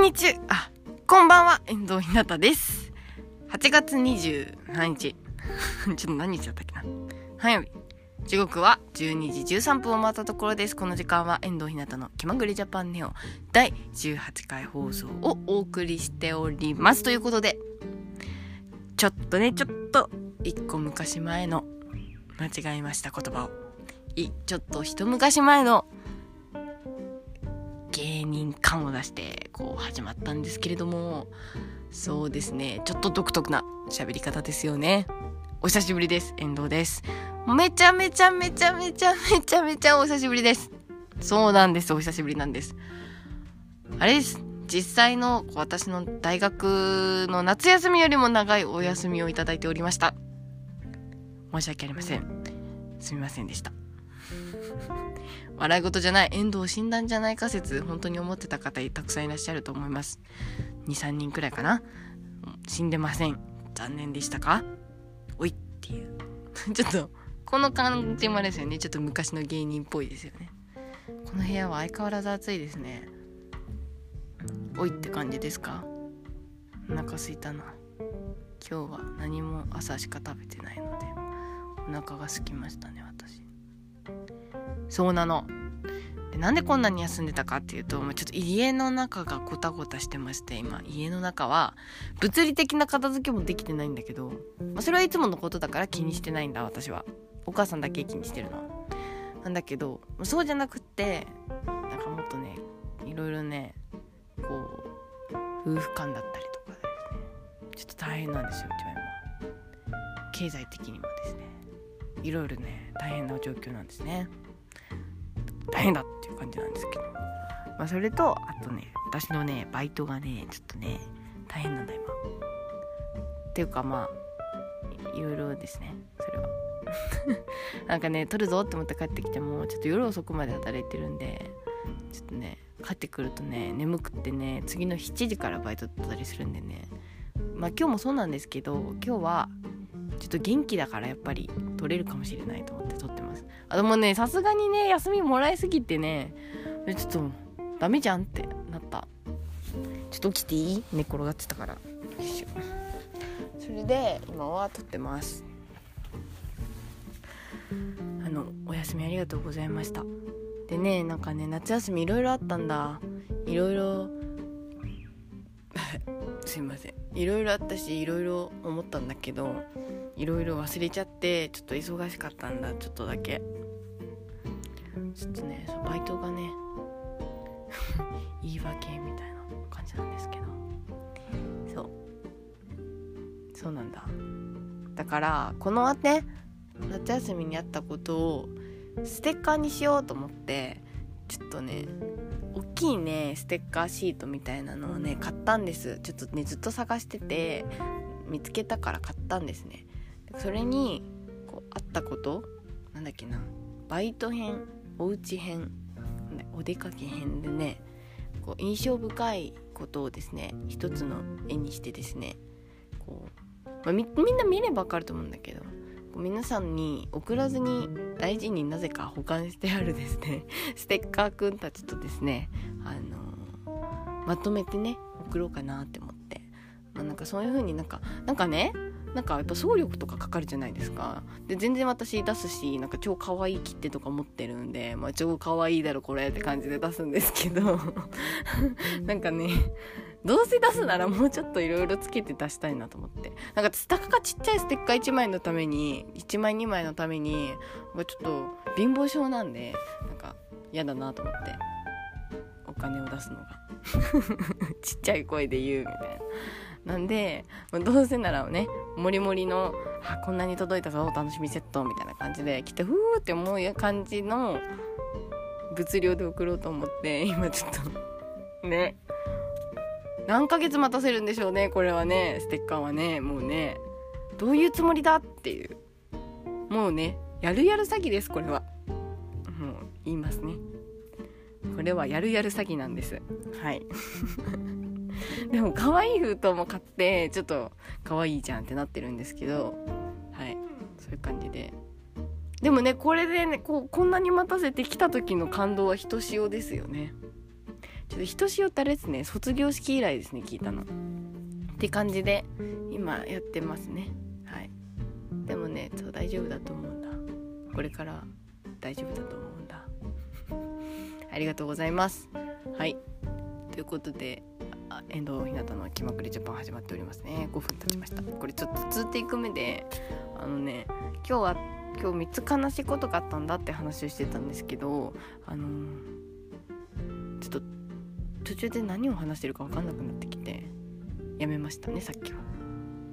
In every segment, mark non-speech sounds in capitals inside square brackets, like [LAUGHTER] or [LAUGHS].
んにちは、こんばんは、遠藤ひなたです。8月27日。[LAUGHS] ちょっと何日だったっけな。火曜日。時刻は12時13分を回ったところです。この時間は遠藤ひなたの気まぐれジャパンネオ第18回放送をお送りしております。ということで、ちょっとね、ちょっと一個昔前の間違えました言葉を、い、ちょっと一昔前の感を出してこう始まったんですけれどもそうですね。ちょっと独特な喋り方ですよね。お久しぶりです。遠藤です。めちゃめちゃめちゃめちゃめちゃめちゃお久しぶりです。そうなんです。お久しぶりなんです。あれです。実際の私の大学の夏休みよりも長いお休みをいただいておりました。申し訳ありません。すみませんでした。笑い事じゃない遠藤死んだんじゃないか説本当に思ってた方たくさんいらっしゃると思います。23人くらいかな。死んでません。残念でしたか？おいっていう。[LAUGHS] ちょっとこの感じもあれですよね。ちょっと昔の芸人っぽいですよね。この部屋は相変わらず暑いですね。おいって感じですか？お腹すいたな。今日は何も朝しか食べてないのでお腹が空きましたね私。そうなの。でなんでこんなに休んでたかっていうともうちょっと家の中がゴタゴタしてまして今家の中は物理的な片付けもできてないんだけど、まあ、それはいつものことだから気にしてないんだ私は。お母さんだけ気にしてるのなんだけどそうじゃなくってなんかもっとねいろいろねこう夫婦間だったりとかですねちょっと大変なんですようちは今。経済的にもですね。いろいろね大変な状況なんですね。大変だっていう感じなんですけど、まあ、それとあとね私のねバイトがねちょっとね大変なんだ今。っていうかまあいろいろですねそれは。[LAUGHS] なんかね取るぞって思って帰ってきてもちょっと夜遅くまで働いてるんでちょっとね帰ってくるとね眠くってね次の7時からバイトだったりするんでね。まあ今日もそうなんですけど今日はちょっと元気だからやっぱり取れるかもしれないと思って取ってます。あでもねさすがにね休みもらいすぎてねちょっとダメじゃんってなった。ちょっと起きていい？寝転がってたから。よいしょ。それで今は撮ってます。あのお休みありがとうございました。でねなんかね夏休みいろいろあったんだ。いろいろ [LAUGHS] すいません。いろいろあったしいろいろ思ったんだけどいろいろ忘れちゃってちょっと忙しかったんだ。ちょっとだけ。ちょっとねそバイトがね [LAUGHS] 言い訳みたいな感じなんですけど。そう。そうなんだ。だからこのね夏休みにあったことをステッカーにしようと思ってちょっとね大きいねステッカーシートみたいなのをね買ったんです。ちょっとねずっと探してて見つけたから買ったんですね。それにこうあったことなんだっけなバイト編おうち編お出かけ編でねこう印象深いことをですね一つの絵にしてですねこう、まあ、みみんな見れば分かると思うんだけど皆さんに送らずに大事になぜか保管してあるですね [LAUGHS] ステッカーくんたちとですねあのー、まとめてね送ろうかなって思って、まあ、なんかそういう風になんかなんかねなんかやっぱ総力とかかかるじゃないですか。で全然私出すしなんか超可愛い切手とか持ってるんで、まあ、超可愛いだろこれって感じで出すんですけど。なんかねどうせ出すならもうちょっといろいろつけて出したいなと思って。なんかたかがちっちゃいステッカー1枚のために1枚2枚のためにちょっと貧乏症なんでなんか嫌だなと思ってお金を出すのが。[LAUGHS] ちっちゃい声で言うみたいななんでどうせならねもりもりのあこんなに届いたぞお楽しみセットみたいな感じで来てふーって思う感じの物量で送ろうと思って今ちょっとね。何ヶ月待たせるんでしょうねこれはねステッカーはねもうね。どういうつもりだっていう。もうねやるやる詐欺ですこれは。もう言いますね。これはやるやる詐欺なんです。はい。でも可愛い封筒も買ってちょっと可愛いじゃんってなってるんですけどはい。そういう感じで。でもねこれでねこうこんなに待たせてきた時の感動はひとしおですよね。ちょっとひとしおってあれですね卒業式以来ですね聞いたの。って感じで今やってますね。はい。でもねそう大丈夫だと思うんだ。これから大丈夫だと思うんだ。[LAUGHS] ありがとうございます。はい。ということで遠藤ひなたの気まくりジャパン始まっておりますね。5分経ちました。これちょっとずっと行く目であのね今日は今日3つ悲しいことがあったんだって話をしてたんですけどあのちょっと途中で何を話してるか分かんなくなってきてやめましたねさっきは。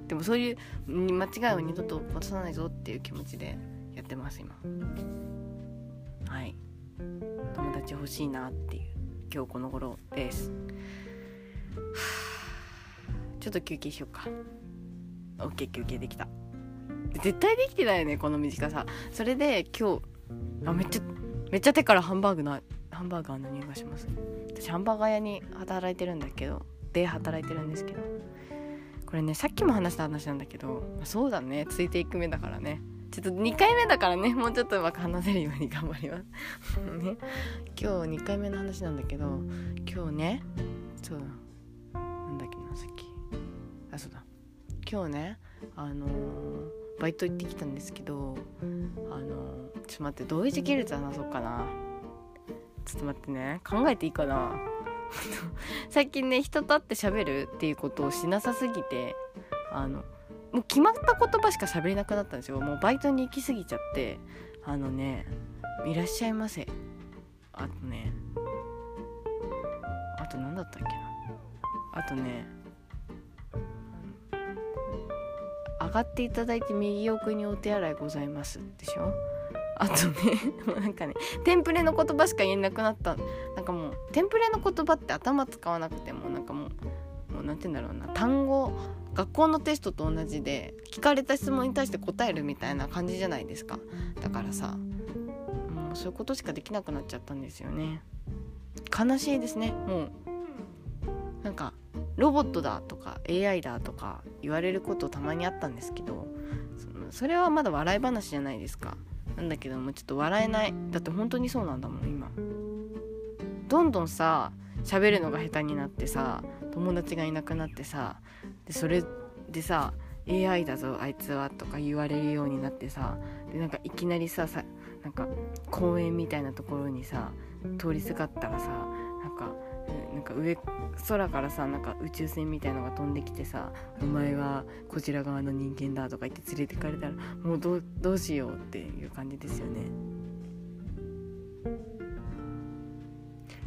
でもそういう間違いを二度と起こさないぞっていう気持ちでやってます今。はい。友達欲しいなっていう今日この頃です。ちょっと休憩しようか。OK 休憩できた。絶対できてないよねこの短さ。それで今日あめっちゃめっちゃ手からハンバーグのハンバーガーの匂いがします。私ハンバーガー屋に働いてるんだけどで働いてるんですけど。これねさっきも話した話なんだけどそうだね。ついていく目だからね。ちょっと2回目だからね。もうちょっとうまく話せるように頑張ります。[LAUGHS] ね。今日2回目の話なんだけど今日ねそう。だそうだ。今日ねあのー、バイト行ってきたんですけどあのー、ちょっと待ってどういう時系列話そうかな。ちょっと待ってね考えていいかな。[LAUGHS] 最近ね人と会って喋るっていうことをしなさすぎてあのもう決まった言葉しか喋れなくなったんですよ。もうバイトに行き過ぎちゃってあのねいらっしゃいませ。あとねあと何だったっけな。あとね上がっていただいて右奥にお手洗いございますでしょ？あとねもうなんかねテンプレの言葉しか言えなくなった。なんかもうテンプレの言葉って頭使わなくてもなんかもうもうなんて言うんだろうな。単語学校のテストと同じで聞かれた質問に対して答えるみたいな感じじゃないですか。だからさもうそういうことしかできなくなっちゃったんですよね。悲しいですね。もうなんかロボットだとか AI だとか言われることたまにあったんですけどそそれはまだ笑い話じゃないですか。なんだけどもちょっと笑えない。だって本当にそうなんだもん今。どんどんさ喋るのが下手になってさ友達がいなくなってさでそれでさ AI だぞあいつはとか言われるようになってさでなんかいきなりささなんか公園みたいなところにさ通りすがったらさなんかなんか上空からさなんか宇宙船みたいのが飛んできてさ「お前はこちら側の人間だ」とか言って連れてかれたらもうどどうしようっていう感じですよね。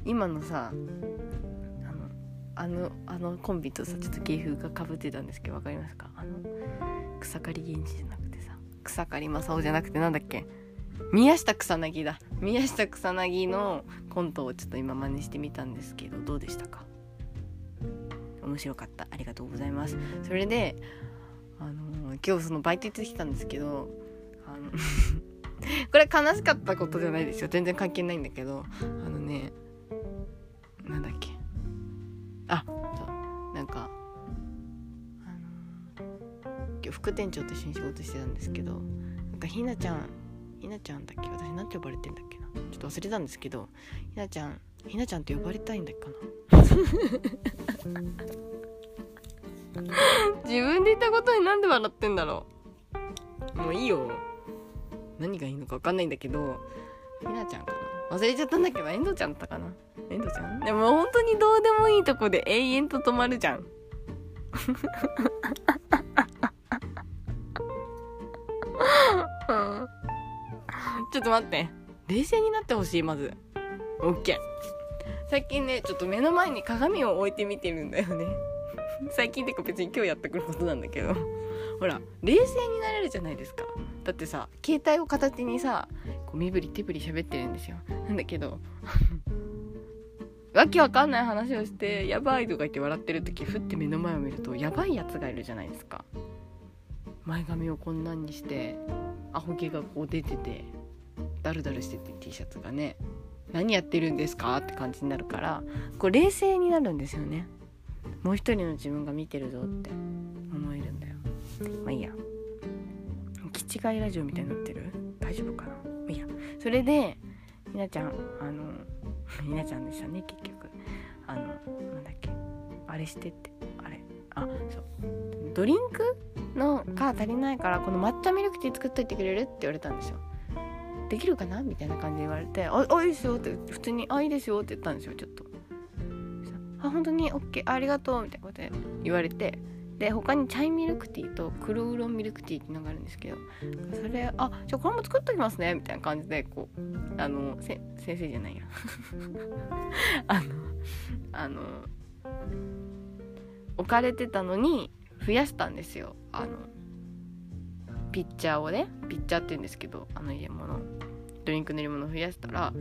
今のさあのあのコンビとさちょっと芸風がかぶってたんですけど分かりますか？あの草刈源氏じゃなくてさ草刈正雄じゃなくてなんだっけ？宮下草薙だ。宮下草薙のコントをちょっと今真似してみたんですけどどうでしたか？面白かった。ありがとうございます。それであの、今日そのバイト行ってきたんですけどあの [LAUGHS] これ悲しかったことじゃないですよ。全然関係ないんだけどあのねなんだっけ？あそう。なんかあの、今日副店長と一緒に仕事してたんですけどなんかひなちゃんひなちゃんだっけ？私何て呼ばれてんだっけ？ちょっと忘れたんですけどひなちゃんひなちゃんって呼ばれたいんだっけかな？[LAUGHS] 自分で言ったことになんで笑ってんだろう？もういいよ。何がいいのか分かんないんだけどひなちゃんかな？忘れちゃったんだけど遠藤ちゃんだったかな？遠藤ちゃん？でも本当にどうでもいいとこで永遠と止まるじゃん。[LAUGHS] ちょっと待って。冷静になってほしい、まず。オッケー。最近ね、ちょっと目の前に鏡を置いてみてるんだよね。[LAUGHS] 最近ってか別に今日やってくることなんだけど。ほら、冷静になれるじゃないですか。だってさ、携帯を片手にさ、こう身振り手振り喋ってるんですよ。なんだけど、[LAUGHS] わけわかんない話をして、やばいとか言って笑ってる時、ふって目の前を見ると、やばいやつがいるじゃないですか。前髪をこんなんにして、アホ毛がこう出てて、ダルダルしてて T シャツがね何やってるんですかって感じになるからこう冷静になるんですよね。もう一人の自分が見てるぞって思えるんだよ。まあいいや。気違いラジオみたいになってる？大丈夫かな？まあいいや。それでひなちゃんあの [LAUGHS] ひなちゃんでしたね結局。あのなんだっけ？あれしてって。あれ。あそう。ドリンクのが足りないからこの抹茶ミルクティー作っといてくれる？って言われたんですよ。できるかな？みたいな感じで言われて「ああいいですよ」って普通に「あいいですよ」って言ったんですよ。ちょっと「あ本当に？OK ありがとう」みたいなことで言われてで他にチャイミルクティーと黒ウロミルクティーっていうのがあるんですけどそれあじゃあこれも作っときますね。みたいな感じでこうあの先生じゃないや。[LAUGHS] あのあの置かれてたのに増やしたんですよ。あのピッチャーをねピッチャーって言うんですけどあの入れ物ドリンクの入れ物増やしたら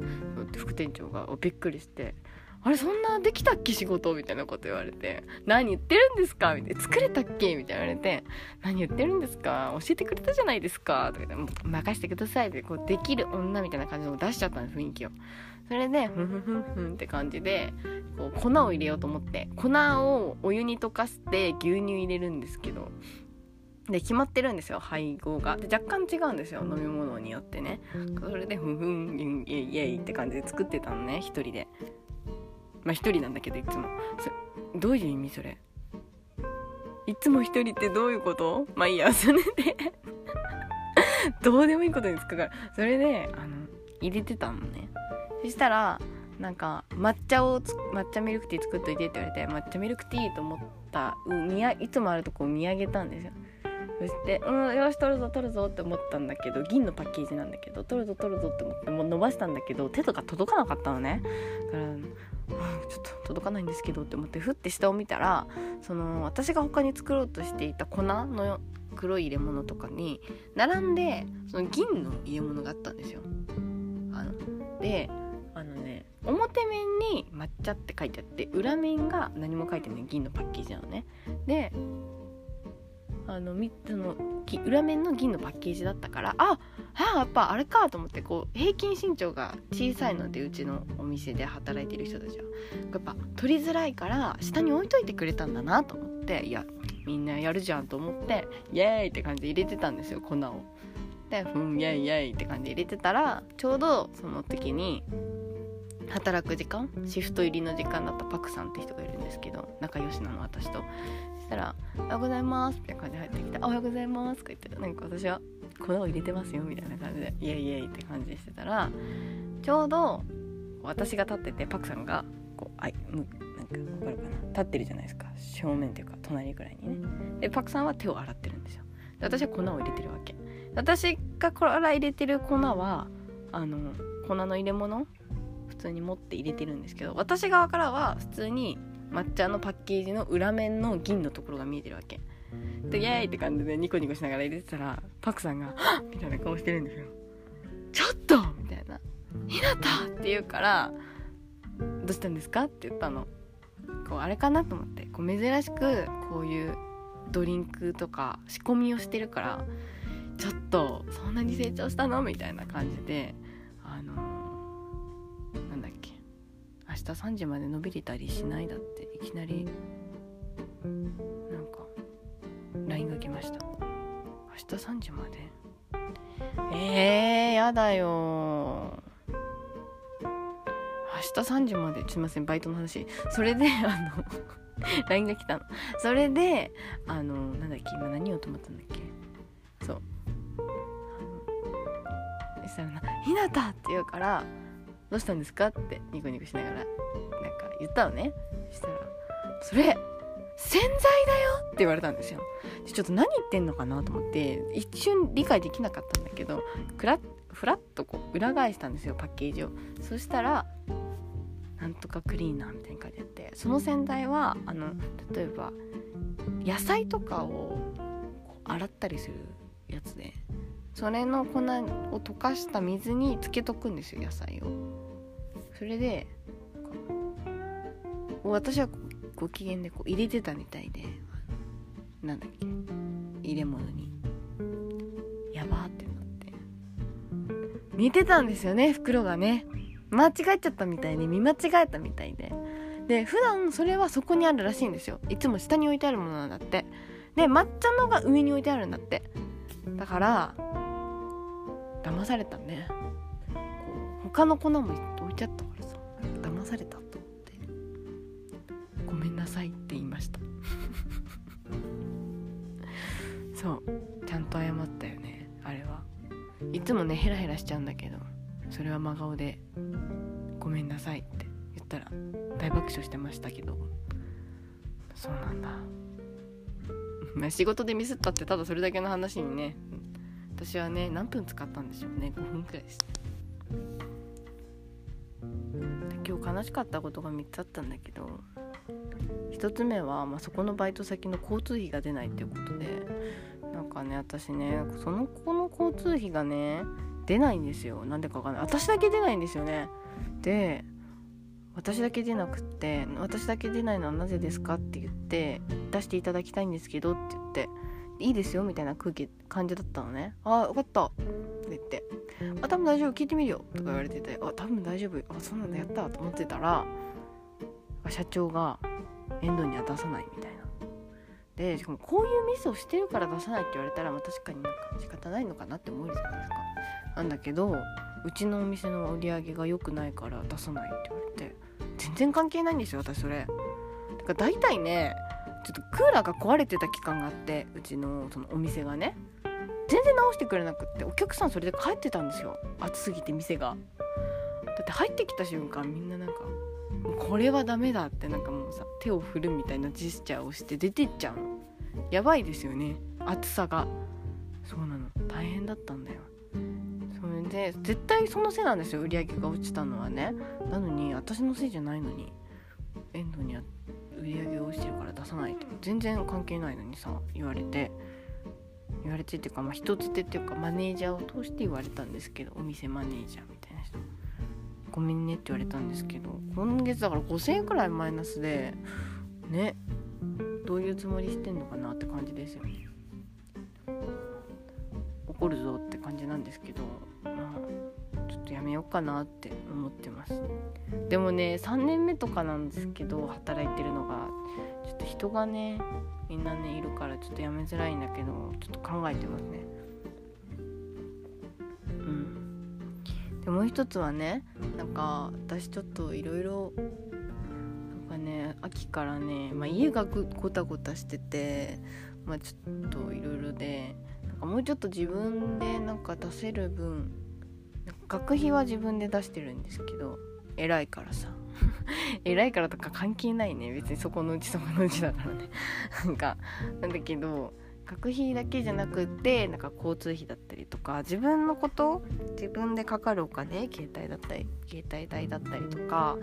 副店長がびっくりしてあれそんなできたっけ仕事？みたいなこと言われて何言ってるんですか？みたいな作れたっけ？みたいな言われて何言ってるんですか？教えてくれたじゃないですか？とか言って任せてください。ってこうできる女みたいな感じの出しちゃったんです雰囲気を。それでふんふんふんふんって感じでこう粉を入れようと思って粉をお湯に溶かして牛乳入れるんですけどで決まってるんですよ配合が。で若干違うんですよ飲み物によってね。それでふんふんイエイイエイって感じで作ってたのね一人で。まあ一人なんだけどいつも。どういう意味それ？いつも一人ってどういうこと？まあいいや。[LAUGHS] それで。どうでもいいことにつくから。それであの入れてたのね。そしたらなんか抹茶を抹茶ミルクティー作っといてって言われて抹茶ミルクティーと思ったいつもあるとこ見上げたんですよ。そして「うんよし取るぞ取るぞ」って思ったんだけど銀のパッケージなんだけど取るぞ取るぞって思ってもう伸ばしたんだけど手とか届かなかったのねだからちょっと届かないんですけどって思ってふって下を見たらその私が他に作ろうとしていた粉の黒い入れ物とかに並んでその銀の入れ物があったんですよ。あのであのね表面に抹茶って書いてあって裏面が何も書いてない銀のパッケージなのね。であのその裏面の銀のパッケージだったからああやっぱあれかと思ってこう平均身長が小さいのでうちのお店で働いてる人たちはやっぱ取りづらいから下に置いといてくれたんだなと思っていやみんなやるじゃんと思ってイエーイって感じで入れてたんですよ粉を。でふんイエイイエイって感じで入れてたらちょうどその時に働く時間シフト入りの時間だったパクさんって人がいるんですけど仲良しなの私としたら「おはようございます」って感じで入ってきて「おはようございます」とか言ってなんか私は粉を入れてますよみたいな感じでイエイイエイって感じしてたらちょうど私が立っててパクさんがこうあいなんか分かるかな？立ってるじゃないですか。正面っていうか隣ぐらいにね。でパクさんは手を洗ってるんですよ。で私は粉を入れてるわけ。私がこら入れてる粉はあの粉の入れ物？普通に持って入れてるんですけど私側からは普通に抹茶のパッケージの裏面の銀のところが見えてるわけでイエーイって感じでニコニコしながら入れてたらパクさんが「!」みたいな顔してるんですよ「ちょっと!」みたいな「ひなた!」って言うから「どうしたんですか?」って言ったのこうあれかなと思ってこう珍しくこういうドリンクとか仕込みをしてるからちょっとそんなに成長したの？みたいな感じであのなんだっけ？明日3時まで伸びれたりしないだっていきなりなんか LINE が来ました。明日3時まで？えー、やだよ。明日3時まで？すいませんバイトの話。それであの [LAUGHS] LINE が来たの。それであのなんだっけ今何をと思ったんだっけ？そう。そしたらな「ひなた!」って言うから「どうしたんですか?」ってニコニコしながらなんか言ったのねそしたら「それ洗剤だよ!」って言われたんですよちょっと何言ってんのかなと思って一瞬理解できなかったんだけどクラフラッとこう裏返したんですよパッケージをそしたらなんとかクリーナーみたいに書いてあってその洗剤はあの例えば野菜とかを洗ったりするやつでそれの粉を溶かした水につけとくんですよ野菜をそれで私はご機嫌でこう入れてたみたいでなんだっけ入れ物に。やばってなって。見てたんですよね袋がね。間違えちゃったみたいに見間違えたみたいで。で普段それはそこにあるらしいんですよ。いつも下に置いてあるものなんだって。で抹茶のが上に置いてあるんだって。だから騙されたね。こう他の粉も置いちゃった。されたと思って。ごめんなさいって言いました。そう。ちゃんと謝ったよね。あれは。いつもねヘラヘラしちゃうんだけど。それは真顔で「ごめんなさい」って言ったら大爆笑してましたけど。そうなんだ。仕事でミスったってただそれだけの話にね。私はね何分使ったんでしょうね。5分くらいです。悲しかったことが3つあったんだけど1つ目は、まあ、そこのバイト先の交通費が出ないっていうことでなんかね私ねその子の交通費がね出ないんですよ。なんでかわかんない。私だけ出ないんですよね。で私だけ出なくって私だけ出ないのはなぜですかって言って出していただきたいんですけどって言っていいですよみたいな空気感じだったのね。あ分かった。って。言ってあ多分大丈夫聞いてみるよ。とか言われててあ多分大丈夫。あそうなんだやった。と思ってたら社長が遠藤には出さないみたいな。でしかもこういうミスをしてるから出さないって言われたら、まあ、確かになんか仕方ないのかなって思うじゃないですか。なんだけどうちのお店の売り上げが良くないから出さないって言われて全然関係ないんですよ私それ。だから大体ねちょっとクーラーが壊れてた期間があってうちのそのお店がね。全然直してくれなくってお客さんそれで帰ってたんですよ。暑すぎて店が。だって入ってきた瞬間みんななんかもうこれはダメだってなんかもうさ手を振るみたいなジェスチャーをして出てっちゃうの。やばいですよね。暑さが。そうなの。大変だったんだよ。それで絶対そのせいなんですよ。売り上げが落ちたのはね。なのに私のせいじゃないのに遠藤には売り上げが落ちてるから出さないと。全然関係ないのにさ言われて。言われてっていうかまあ人つてっていうかマネージャーを通して言われたんですけどお店マネージャーみたいな人。ごめんねって言われたんですけど今月だから5000円くらいマイナスでねどういうつもりしてんのかなって感じですよ。ね怒るぞって感じなんですけどまあちょっとやめようかなって思ってます。でもね3年目とかなんですけど働いてるのがちょっと人がねみんなねいるからちょっとやめづらいんだけどちょっと考えてますね。うん。でもう一つはねなんか私ちょっといろいろなんかね秋からね、まあ、家がごたごたしててまあちょっといろいろでなんかもうちょっと自分でなんか出せる分学費は自分で出してるんですけど偉いからさ。[LAUGHS] 偉いからとか関係ないね別にそこのうちそこのうちだからね [LAUGHS] なんかなんだけど学費だけじゃなくってなんか交通費だったりとか自分のこと自分でかかるお金携帯だったり携帯代だったりとか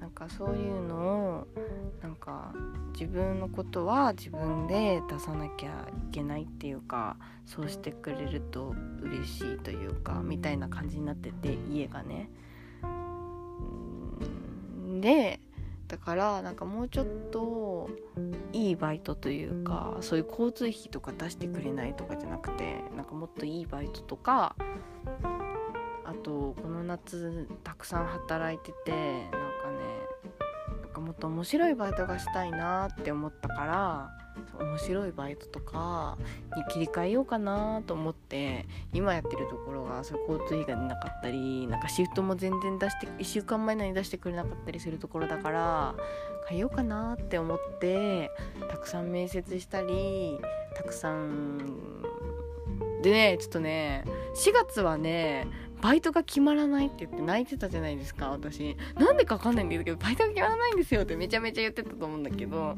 なんかそういうのをなんか自分のことは自分で出さなきゃいけないっていうかそうしてくれると嬉しいというかみたいな感じになってて家がね。でだからなんかもうちょっといいバイトというかそういう交通費とか出してくれないとかじゃなくてなんかもっといいバイトとかあとこの夏たくさん働いててなんっと面白いバイトがしたいなって思ったから面白いバイトとかに切り替えようかなと思って今やってるところがそう交通費が出なかったりなんかシフトも全然出して1週間前なに出してくれなかったりするところだから変えようかなって思ってたくさん面接したりたくさんでねちょっとね4月はねバイトが決まらないって言って泣いてたじゃないですか私。なんでかわかんないんですけどバイトが決まらないんですよってめちゃめちゃ言ってたと思うんだけど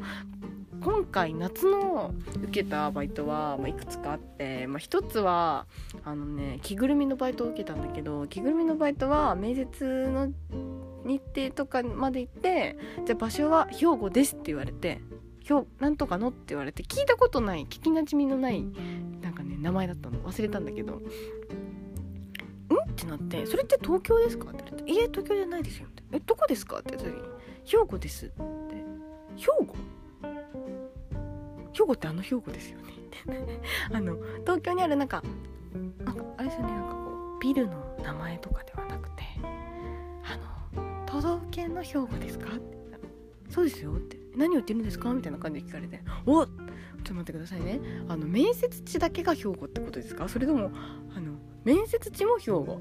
今回夏の受けたバイトは、まあ、いくつかあって、まあ、一つはあのね着ぐるみのバイトを受けたんだけど着ぐるみのバイトは面接の日程とかまで行ってじゃあ場所は兵庫ですって言われて兵なんとかのって言われて聞いたことない聞きなじみのないなんかね名前だったの。忘れたんだけど。ってなって「それって東京ですか?」って言われて「いえ東京じゃないですよ」って「えどこですか?」って言った時に「兵庫です」って「兵庫？兵庫ってあの兵庫ですよね。[LAUGHS] あの東京にあるなんかなんかあれですよねなんかこうビルの名前とかではなくてあの都道府県の兵庫ですか？ってそうですよって。何を言ってるんですか？みたいな感じで聞かれておっ！ちょっと待ってくださいね。あの面接地だけが兵庫ってことですか？それとも面接地も兵庫。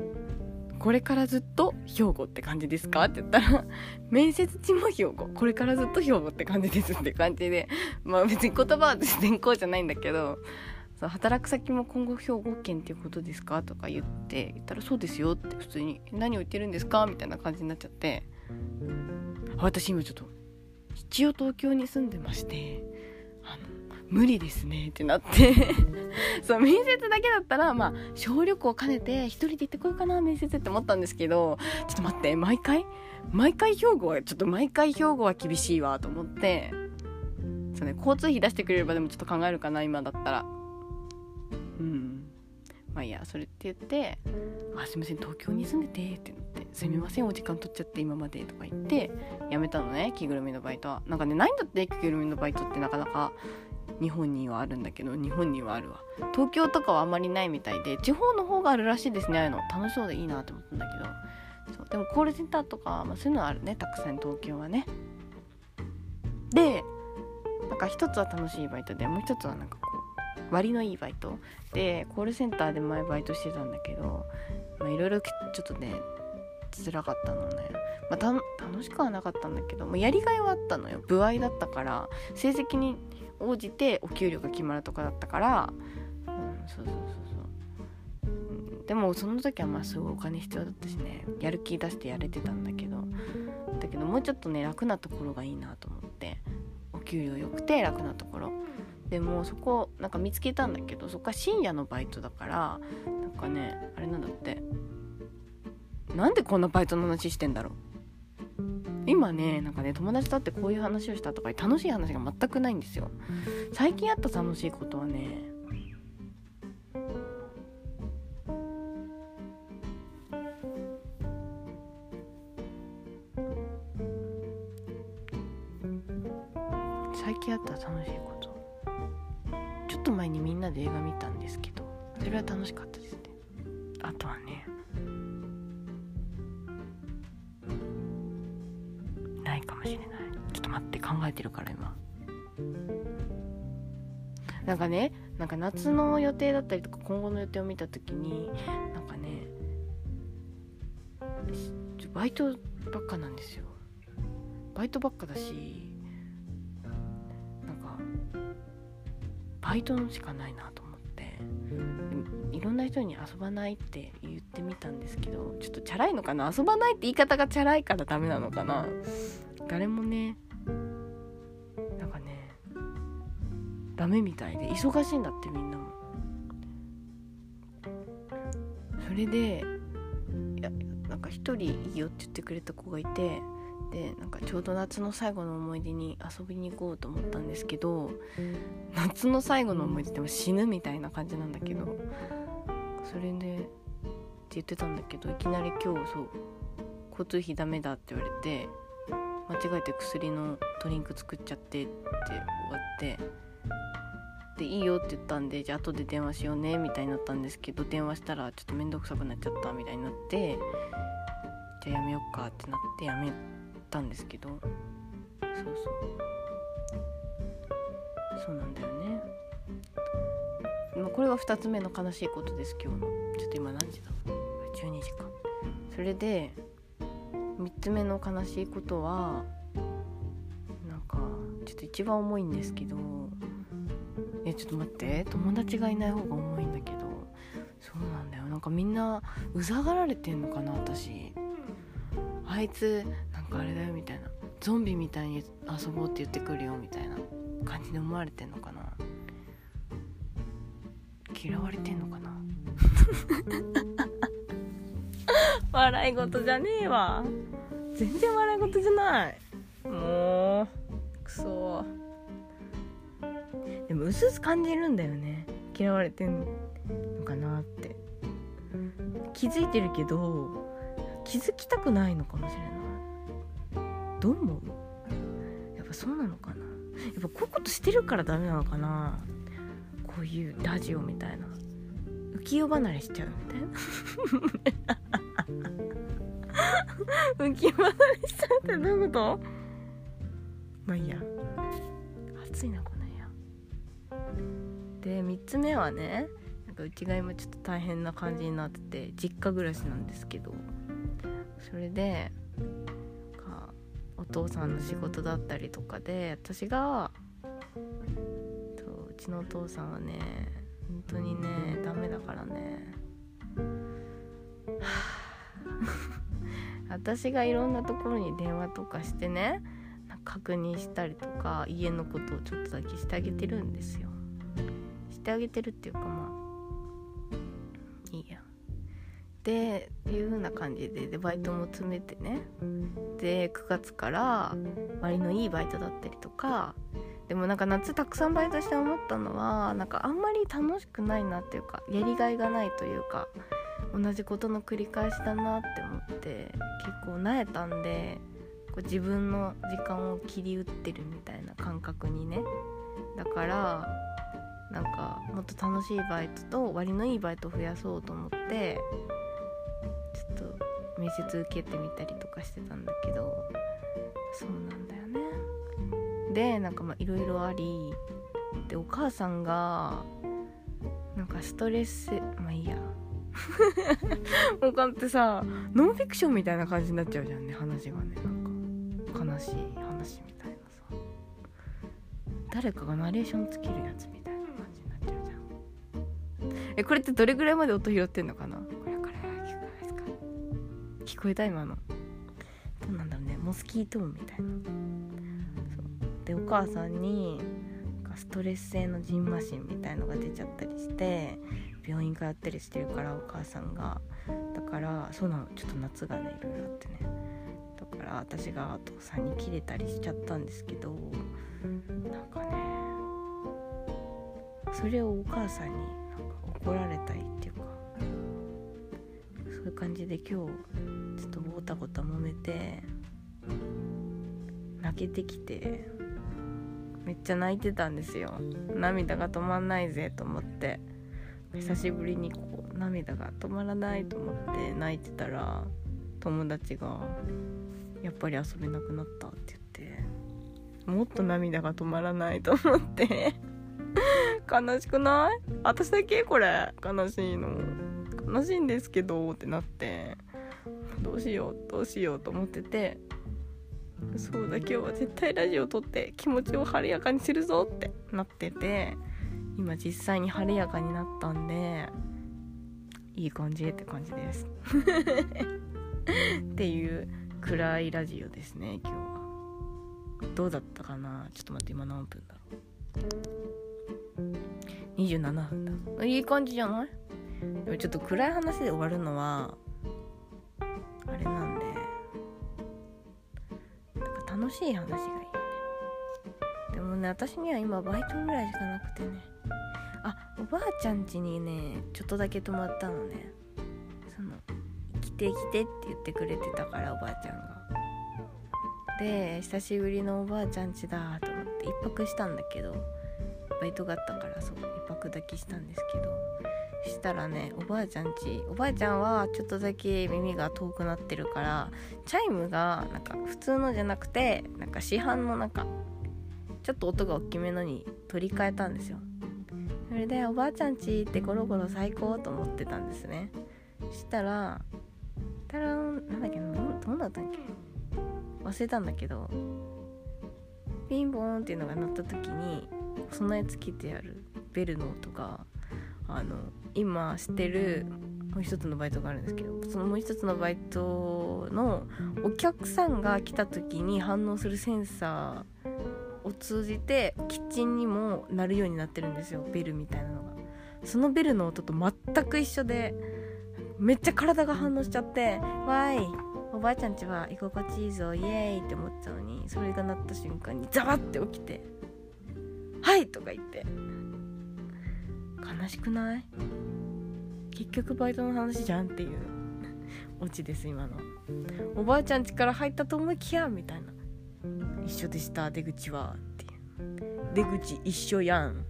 これからずっと兵庫って感じですか？って言ったら面接地も兵庫。これからずっと兵庫って感じですって感じで。まあ別に言葉は全校じゃないんだけどそう働く先も今後兵庫県っていうことですか？とか言って言ったらそうですよって普通に何を言ってるんですか？みたいな感じになっちゃって。私今ちょっと一応東京に住んでましてあの無理ですねってなって。[LAUGHS] そう面接だけだったらまあ小旅行兼ねて一人で行ってこようかな面接って思ったんですけどちょっと待って毎回？毎回兵庫はちょっと毎回兵庫は厳しいわと思って。そうね交通費出してくれればでもちょっと考えるかな今だったら。うん。まあいいやそれって言って「あすいません東京に住んでて」って言って「すみませんお時間取っちゃって今まで」とか言って辞めたのね着ぐるみのバイトは。なんかねないんだって着ぐるみのバイトってなかなか。日本にはあるんだけど日本にはあるわ。東京とかはあんまりないみたいで地方の方があるらしいですね。ああいうの。楽しそうでいいなと思ったんだけど。そう。でもコールセンターとか、まあ、そういうのはあるね。たくさん東京はね。でなんか一つは楽しいバイトでもう一つはなんかこう割のいいバイト。でコールセンターで前バイトしてたんだけどいろいろちょっとね辛かったのね、まあ、楽しくはなかったんだけど、まあ、やりがいはあったのよ。部合だったから成績に応じてお給料が決まるとかだったから、うん、そうそうそうそう、うん、でもその時はまあすごいお金必要だったしね。やる気出してやれてたんだけど。だけどもうちょっとね楽なところがいいなと思って。お給料良くて楽なところ。でもそこなんか見つけたんだけどそこは深夜のバイトだからなんかねあれなんだって。なんでこんなバイトの話してんだろう。今ねなんかね友達と会ってこういう話をしたとか楽しい話が全くないんですよ。最近あった楽しいことはね最近あった楽しいこと。ちょっと前にみんなで映画見たんですけどそれは楽しかったですね。あとはねって考えてるから今。なんかねなんか夏の予定だったりとか今後の予定を見た時になんかねバイトばっかなんですよ。バイトばっかだしなんかバイトのしかないなと思っていろんな人に遊ばないって言ってみたんですけどちょっとチャラいのかな？遊ばないって言い方がチャラいからダメなのかな？誰もねダメみたいで忙しいんだってみんなも。それでいやなんか一人いいよって言ってくれた子がいてでなんかちょうど夏の最後の思い出に遊びに行こうと思ったんですけど夏の最後の思い出っても死ぬみたいな感じなんだけどそれでって言ってたんだけどいきなり今日そう交通費ダメだって言われて間違えて薬のドリンク作っちゃってって終わってでいいよって言ったんでじゃあ後で電話しようねみたいになったんですけど電話したらちょっと面倒くさくなっちゃったみたいになってじゃあやめよっかってなってやめたんですけどそうそう。そうなんだよね。まあこれが2つ目の悲しいことです今日の。ちょっと今何時だ？12時か。それで3つ目の悲しいことはなんかちょっと一番重いんですけどえちょっと待って。友達がいない方が重いんだけど。そうなんだよ。なんかみんなうざがられてんのかな私。あいつなんかあれだよみたいな。ゾンビみたいに遊ぼうって言ってくるよみたいな。感じで思われてんのかな。嫌われてんのかな。笑い事じゃねえわ。全然笑い事じゃない。もうくそ。うすうす感じるんだよね。嫌われてんのかなって。気づいてるけど気づきたくないのかもしれない。どう思う？やっぱそうなのかな。やっぱこういうことしてるからダメなのかな。こういうラジオみたいな。浮世離れしちゃうみたいな。[LAUGHS] 浮き離れしちゃうってどういうこと？まあいいや。暑いなで3つ目はねなんかうちが今ちょっと大変な感じになってて実家暮らしなんですけどそれでかお父さんの仕事だったりとかで私がうちのお父さんはね本当にねダメだからね。[LAUGHS] 私がいろんなところに電話とかしてね確認したりとか家のことをちょっとだけしてあげてるんですよ。てあげてるっていうかまあ。いいや。でっていう風な感じででバイトも詰めてね。で9月から割のいいバイトだったりとか。でもなんか夏たくさんバイトして思ったのはなんかあんまり楽しくないなっていうかやりがいがないというか同じことの繰り返しだなって思って結構なえたんでこう自分の時間を切り打ってるみたいな感覚にね。だからなんかもっと楽しいバイトと割のいいバイトを増やそうと思ってちょっと面接受けてみたりとかしてたんだけどそうなんだよね。でなんかまあいろいろありでお母さんがなんかストレスまあいいや。[LAUGHS] もうかってさノンフィクションみたいな感じになっちゃうじゃんね話がね。なんか悲しい話みたいなさ。誰かがナレーションつけるやつみたいな。えこれってどれぐらいまで音拾ってんのかな？これこれ聞こえますか？聞こえた今の。どうなんだろうね。モスキートーンみたいな。そう。でお母さんにストレス性のジンマシンみたいのが出ちゃったりして病院通ったりしてるからお母さんが。だからそうなの。ちょっと夏がねいろいろあってね。だから私がお父さんに切れたりしちゃったんですけどなんかねそれをお母さんに怒られたりっていうかそういう感じで今日ちょっとごたごた揉めて泣けてきてめっちゃ泣いてたんですよ。涙が止まんないぜと思って。久しぶりにこう涙が止まらないと思って泣いてたら友達が「やっぱり遊べなくなった」って言ってもっと涙が止まらないと思って。悲しくない？私だけこれ。悲しいの。悲しいんですけどってなって。どうしようどうしようと思ってて。そうだ今日は絶対ラジオ撮って気持ちを晴れやかにするぞってなってて。今実際に晴れやかになったんでいい感じって感じです。[LAUGHS] っていう暗いラジオですね今日は。どうだったかな？ちょっと待って今何分だろう？27分だ。いい感じじゃない？でもちょっと暗い話で終わるのはあれなんで。なんか楽しい話がいいよね。でもね私には今バイトぐらいしかなくてね。あおばあちゃん家にねちょっとだけ泊まったのね。その「来て来て」って言ってくれてたからおばあちゃんが。で久しぶりのおばあちゃん家だと思って1泊したんだけど。バイトがあったからそう1泊だけしたんですけどしたらねおばあちゃんちおばあちゃんはちょっとだけ耳が遠くなってるからチャイムがなんか普通のじゃなくてなんか市販のなんかちょっと音が大きめのに取り替えたんですよ。それでおばあちゃんちってゴロゴロ最高と思ってたんですね。したらたらんなんだっけどどうだったっけ？忘れたんだけどピンポーンっていうのが鳴った時に備え付けてあるベルの音があの今してるもう一つのバイトがあるんですけどそのもう一つのバイトのお客さんが来た時に反応するセンサーを通じてキッチンにも鳴るようになってるんですよベルみたいなのがそのベルの音と全く一緒でめっちゃ体が反応しちゃって「わーいおばあちゃんちは居心地いいぞイエーイ!」って思ったのにそれが鳴った瞬間にザバッて起きて「はい!」とか言って悲しくない結局バイトの話じゃんっていうオチです今のおばあちゃん家から入ったと思いきやみたいな一緒でした。出口はっていう出口一緒やん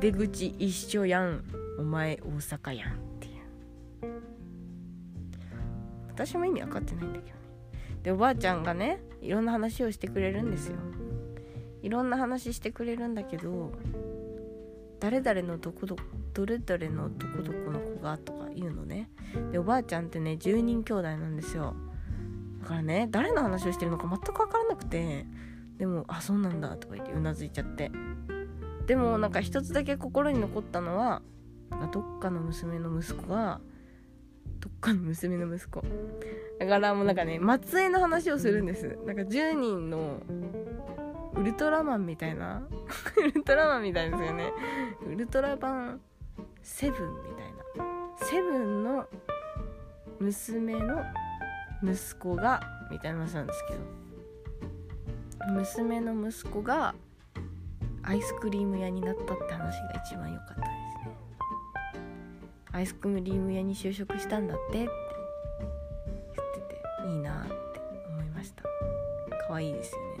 出口一緒やんお前大阪やんっていう。私も意味分かってないんだけどね。でおばあちゃんがねいろんな話をしてくれるんですよ。いろんな話してくれるんだけど誰々のどこどどれどれのどこどこの子がとか言うのね。でおばあちゃんってね10人兄弟なんですよ。だからね誰の話をしてるのか全く分からなくてでも「あそうなんだ」とか言ってうなずいちゃって。でもなんか一つだけ心に残ったのはどっかの娘の息子がどっかの娘の息子。だからもうなんかね末裔の話をするんです。なんか10人のウルトラマンみたいな [LAUGHS] ウルトラマンみたいですよね。ウルトラ版セブンみたいな。セブンの娘の息子がみたいな話なんですけど。娘の息子がアイスクリーム屋になったって話が一番良かったですね。アイスクリーム屋に就職したんだってって言ってていいなって思いました。可愛いですよね。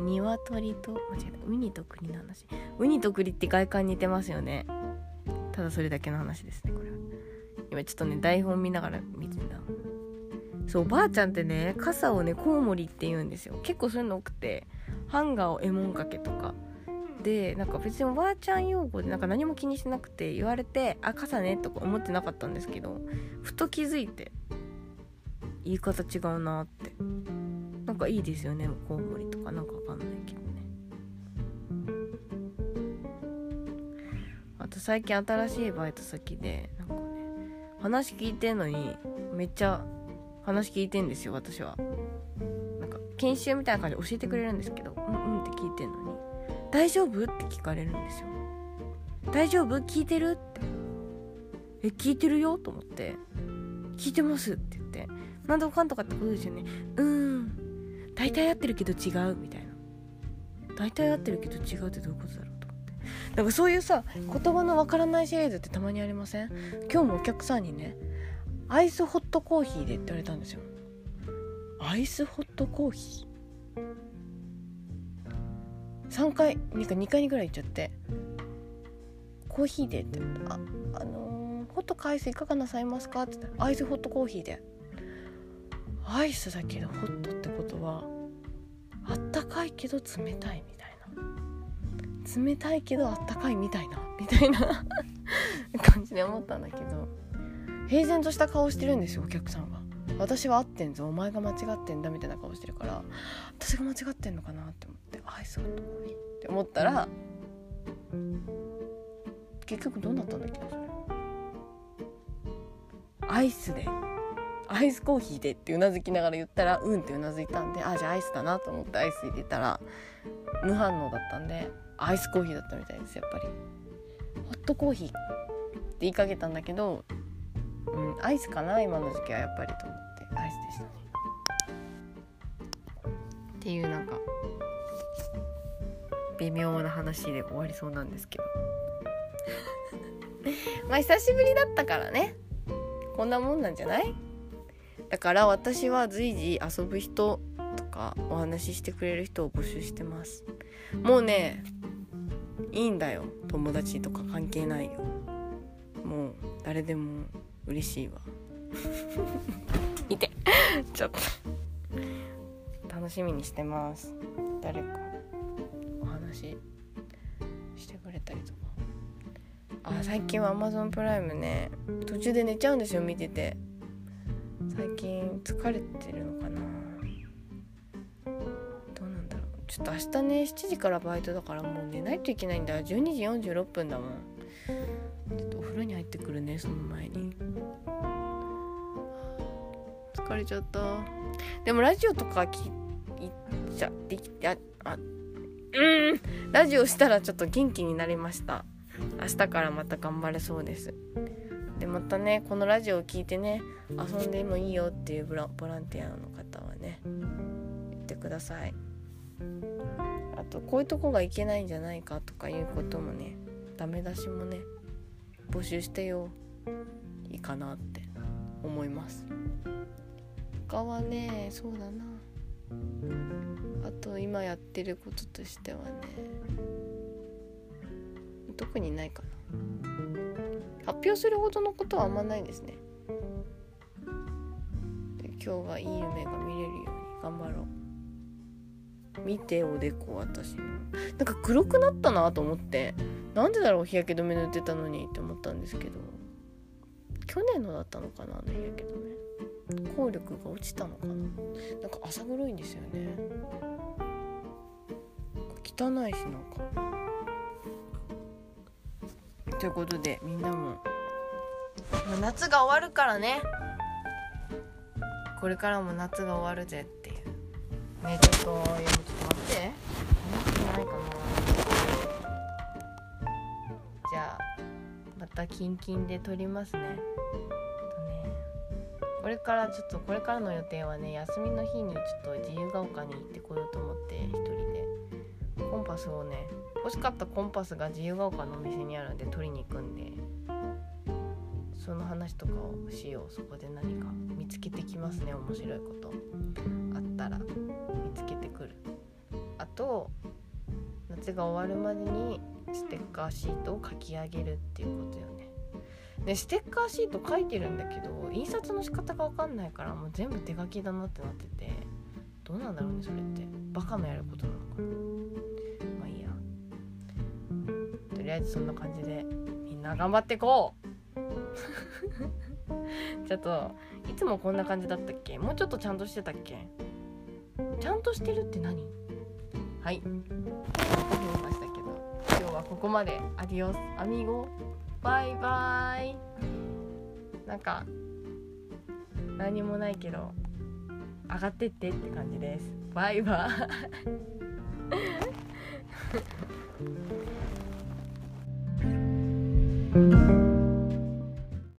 ね鶏と間違えた。ウニと栗の話。ウニと栗って外観似てますよね。ただそれだけの話ですねこれは。今ちょっとね台本見ながら見てんだそうおばあちゃんってね傘をねコウモリって言うんですよ。結構そういうの多くてハンガーをえもんかけとか。でなんか別におばあちゃん用語でなんか何も気にしてなくて言われて「あ傘ね」とか思ってなかったんですけどふと気づいて言い方違うなって。なんかいいですよねコウモリとか。なんかわかんないけどね。あと最近新しいバイト先でなんかね話聞いてんのにめっちゃ話聞いてんですよ私は。なんか研修みたいな感じで教えてくれるんですけどうんうんって聞いてんのに「大丈夫?」って聞かれるんですよ「大丈夫？聞いてる?」って「え聞いてるよ?」と思って「聞いてます」って言って「なんとかんとかってことですよね。うん。大体合ってるけど違う」みたいな。大体合ってるけど違うってどういうことだろうと思って。なんかそういうさ言葉のわからないシリーズってたまにありません？今日もお客さんにねアイスホットコーヒーでって言われたんですよ。アイスホットコーヒー？3回2回2回にぐらい言っちゃって。コーヒーでって。言ってああの、ホットかアイスいかがなさいますか？って言ったらアイスホットコーヒーで。アイスだけどホットってことはあったかいけど冷たいみたいな。冷たいけどあったかいみたいな。みたいな [LAUGHS] 感じで思ったんだけど平然とした顔してるんですよお客さんが。私は合ってんぞ。お前が間違ってんだみたいな顔してるから私が間違ってんのかなって思ってアイスホットコーヒーって思ったら結局どうなったんだっけ？それ。アイスでアイスコーヒーでってうなずきながら言ったらうんってうなずいたんであじゃあアイスだなと思ってアイス入れたら無反応だったんでアイスコーヒーだったみたいですやっぱり。ホットコーヒーって言いかけたんだけどうんアイスかな今の時期はやっぱりと思ってアイスでしたね。っていうなんか微妙な話で終わりそうなんですけど。[LAUGHS] まあ久しぶりだったからね。こんなもんなんじゃない？だから私は随時遊ぶ人とかお話ししてくれる人を募集してます。もうねいいんだよ。友達とか関係ないよ。もう誰でも嬉しいわ。[LAUGHS] 見て。ちょっと。楽しみにしてます。誰かお話してくれたりとか。あ最近は Amazon プライムね途中で寝ちゃうんですよ見てて最近疲れてるのかな。どうなんだろう。ちょっと明日ね7時からバイトだからもう寝ないといけないんだ。12時46分だもん。ちょっとお風呂に入ってくるねその前に。疲れちゃった。でもラジオとか聞いちゃできてああうん。ラジオしたらちょっと元気になりました。明日からまた頑張れそうです。でまたねこのラジオを聞いてね遊んでもいいよっていうボランティアの方はね言ってください。あとこういうとこがいけないんじゃないかとかいうこともねダメ出しもね募集してよ。いいかなって思います。他はねそうだな。あと今やってることとしてはね特にないかな。発表するほどのことはあんまないですね。で今日がいい夢が見れるように頑張ろう。見ておでこ私のなんか黒くなったなと思ってなんでだろう日焼け止め塗ってたのにって思ったんですけど。去年のだったのかなあの日焼け止め。効力が落ちたのかな。なんか朝黒いんですよね。汚いしなんか。ということでみんなも。夏が終わるからね。これからも夏が終わるぜっていう。ねちょっとちょっと待って。話してないかな。じゃあまたキンキンで撮りますね。とねこれからちょっとこれからの予定はね休みの日にちょっと自由が丘に行ってこようと思って一人コンパスをね欲しかったコンパスが自由が丘のお店にあるんで取りに行くんでその話とかをしよう。そこで何か見つけてきますね面白いこと。あったら見つけてくる。あと夏が終わるまでにステッカーシートを書き上げるっていうことよね。でステッカーシート書いてるんだけど印刷の仕方が分かんないからもう全部手書きだなってなっててどうなんだろうねそれって。バカのやることなのかな。えずそんな感じでみんな頑張ってこう。[LAUGHS] ちょっといつもこんな感じだったっけ？もうちょっとちゃんとしてたっけ？ちゃんとしてるって何？はい。思いましたけど。今日はここまで。アディオス。アミーゴ。バイバイ。なんか何もないけど上がってってって感じです。バイバイ。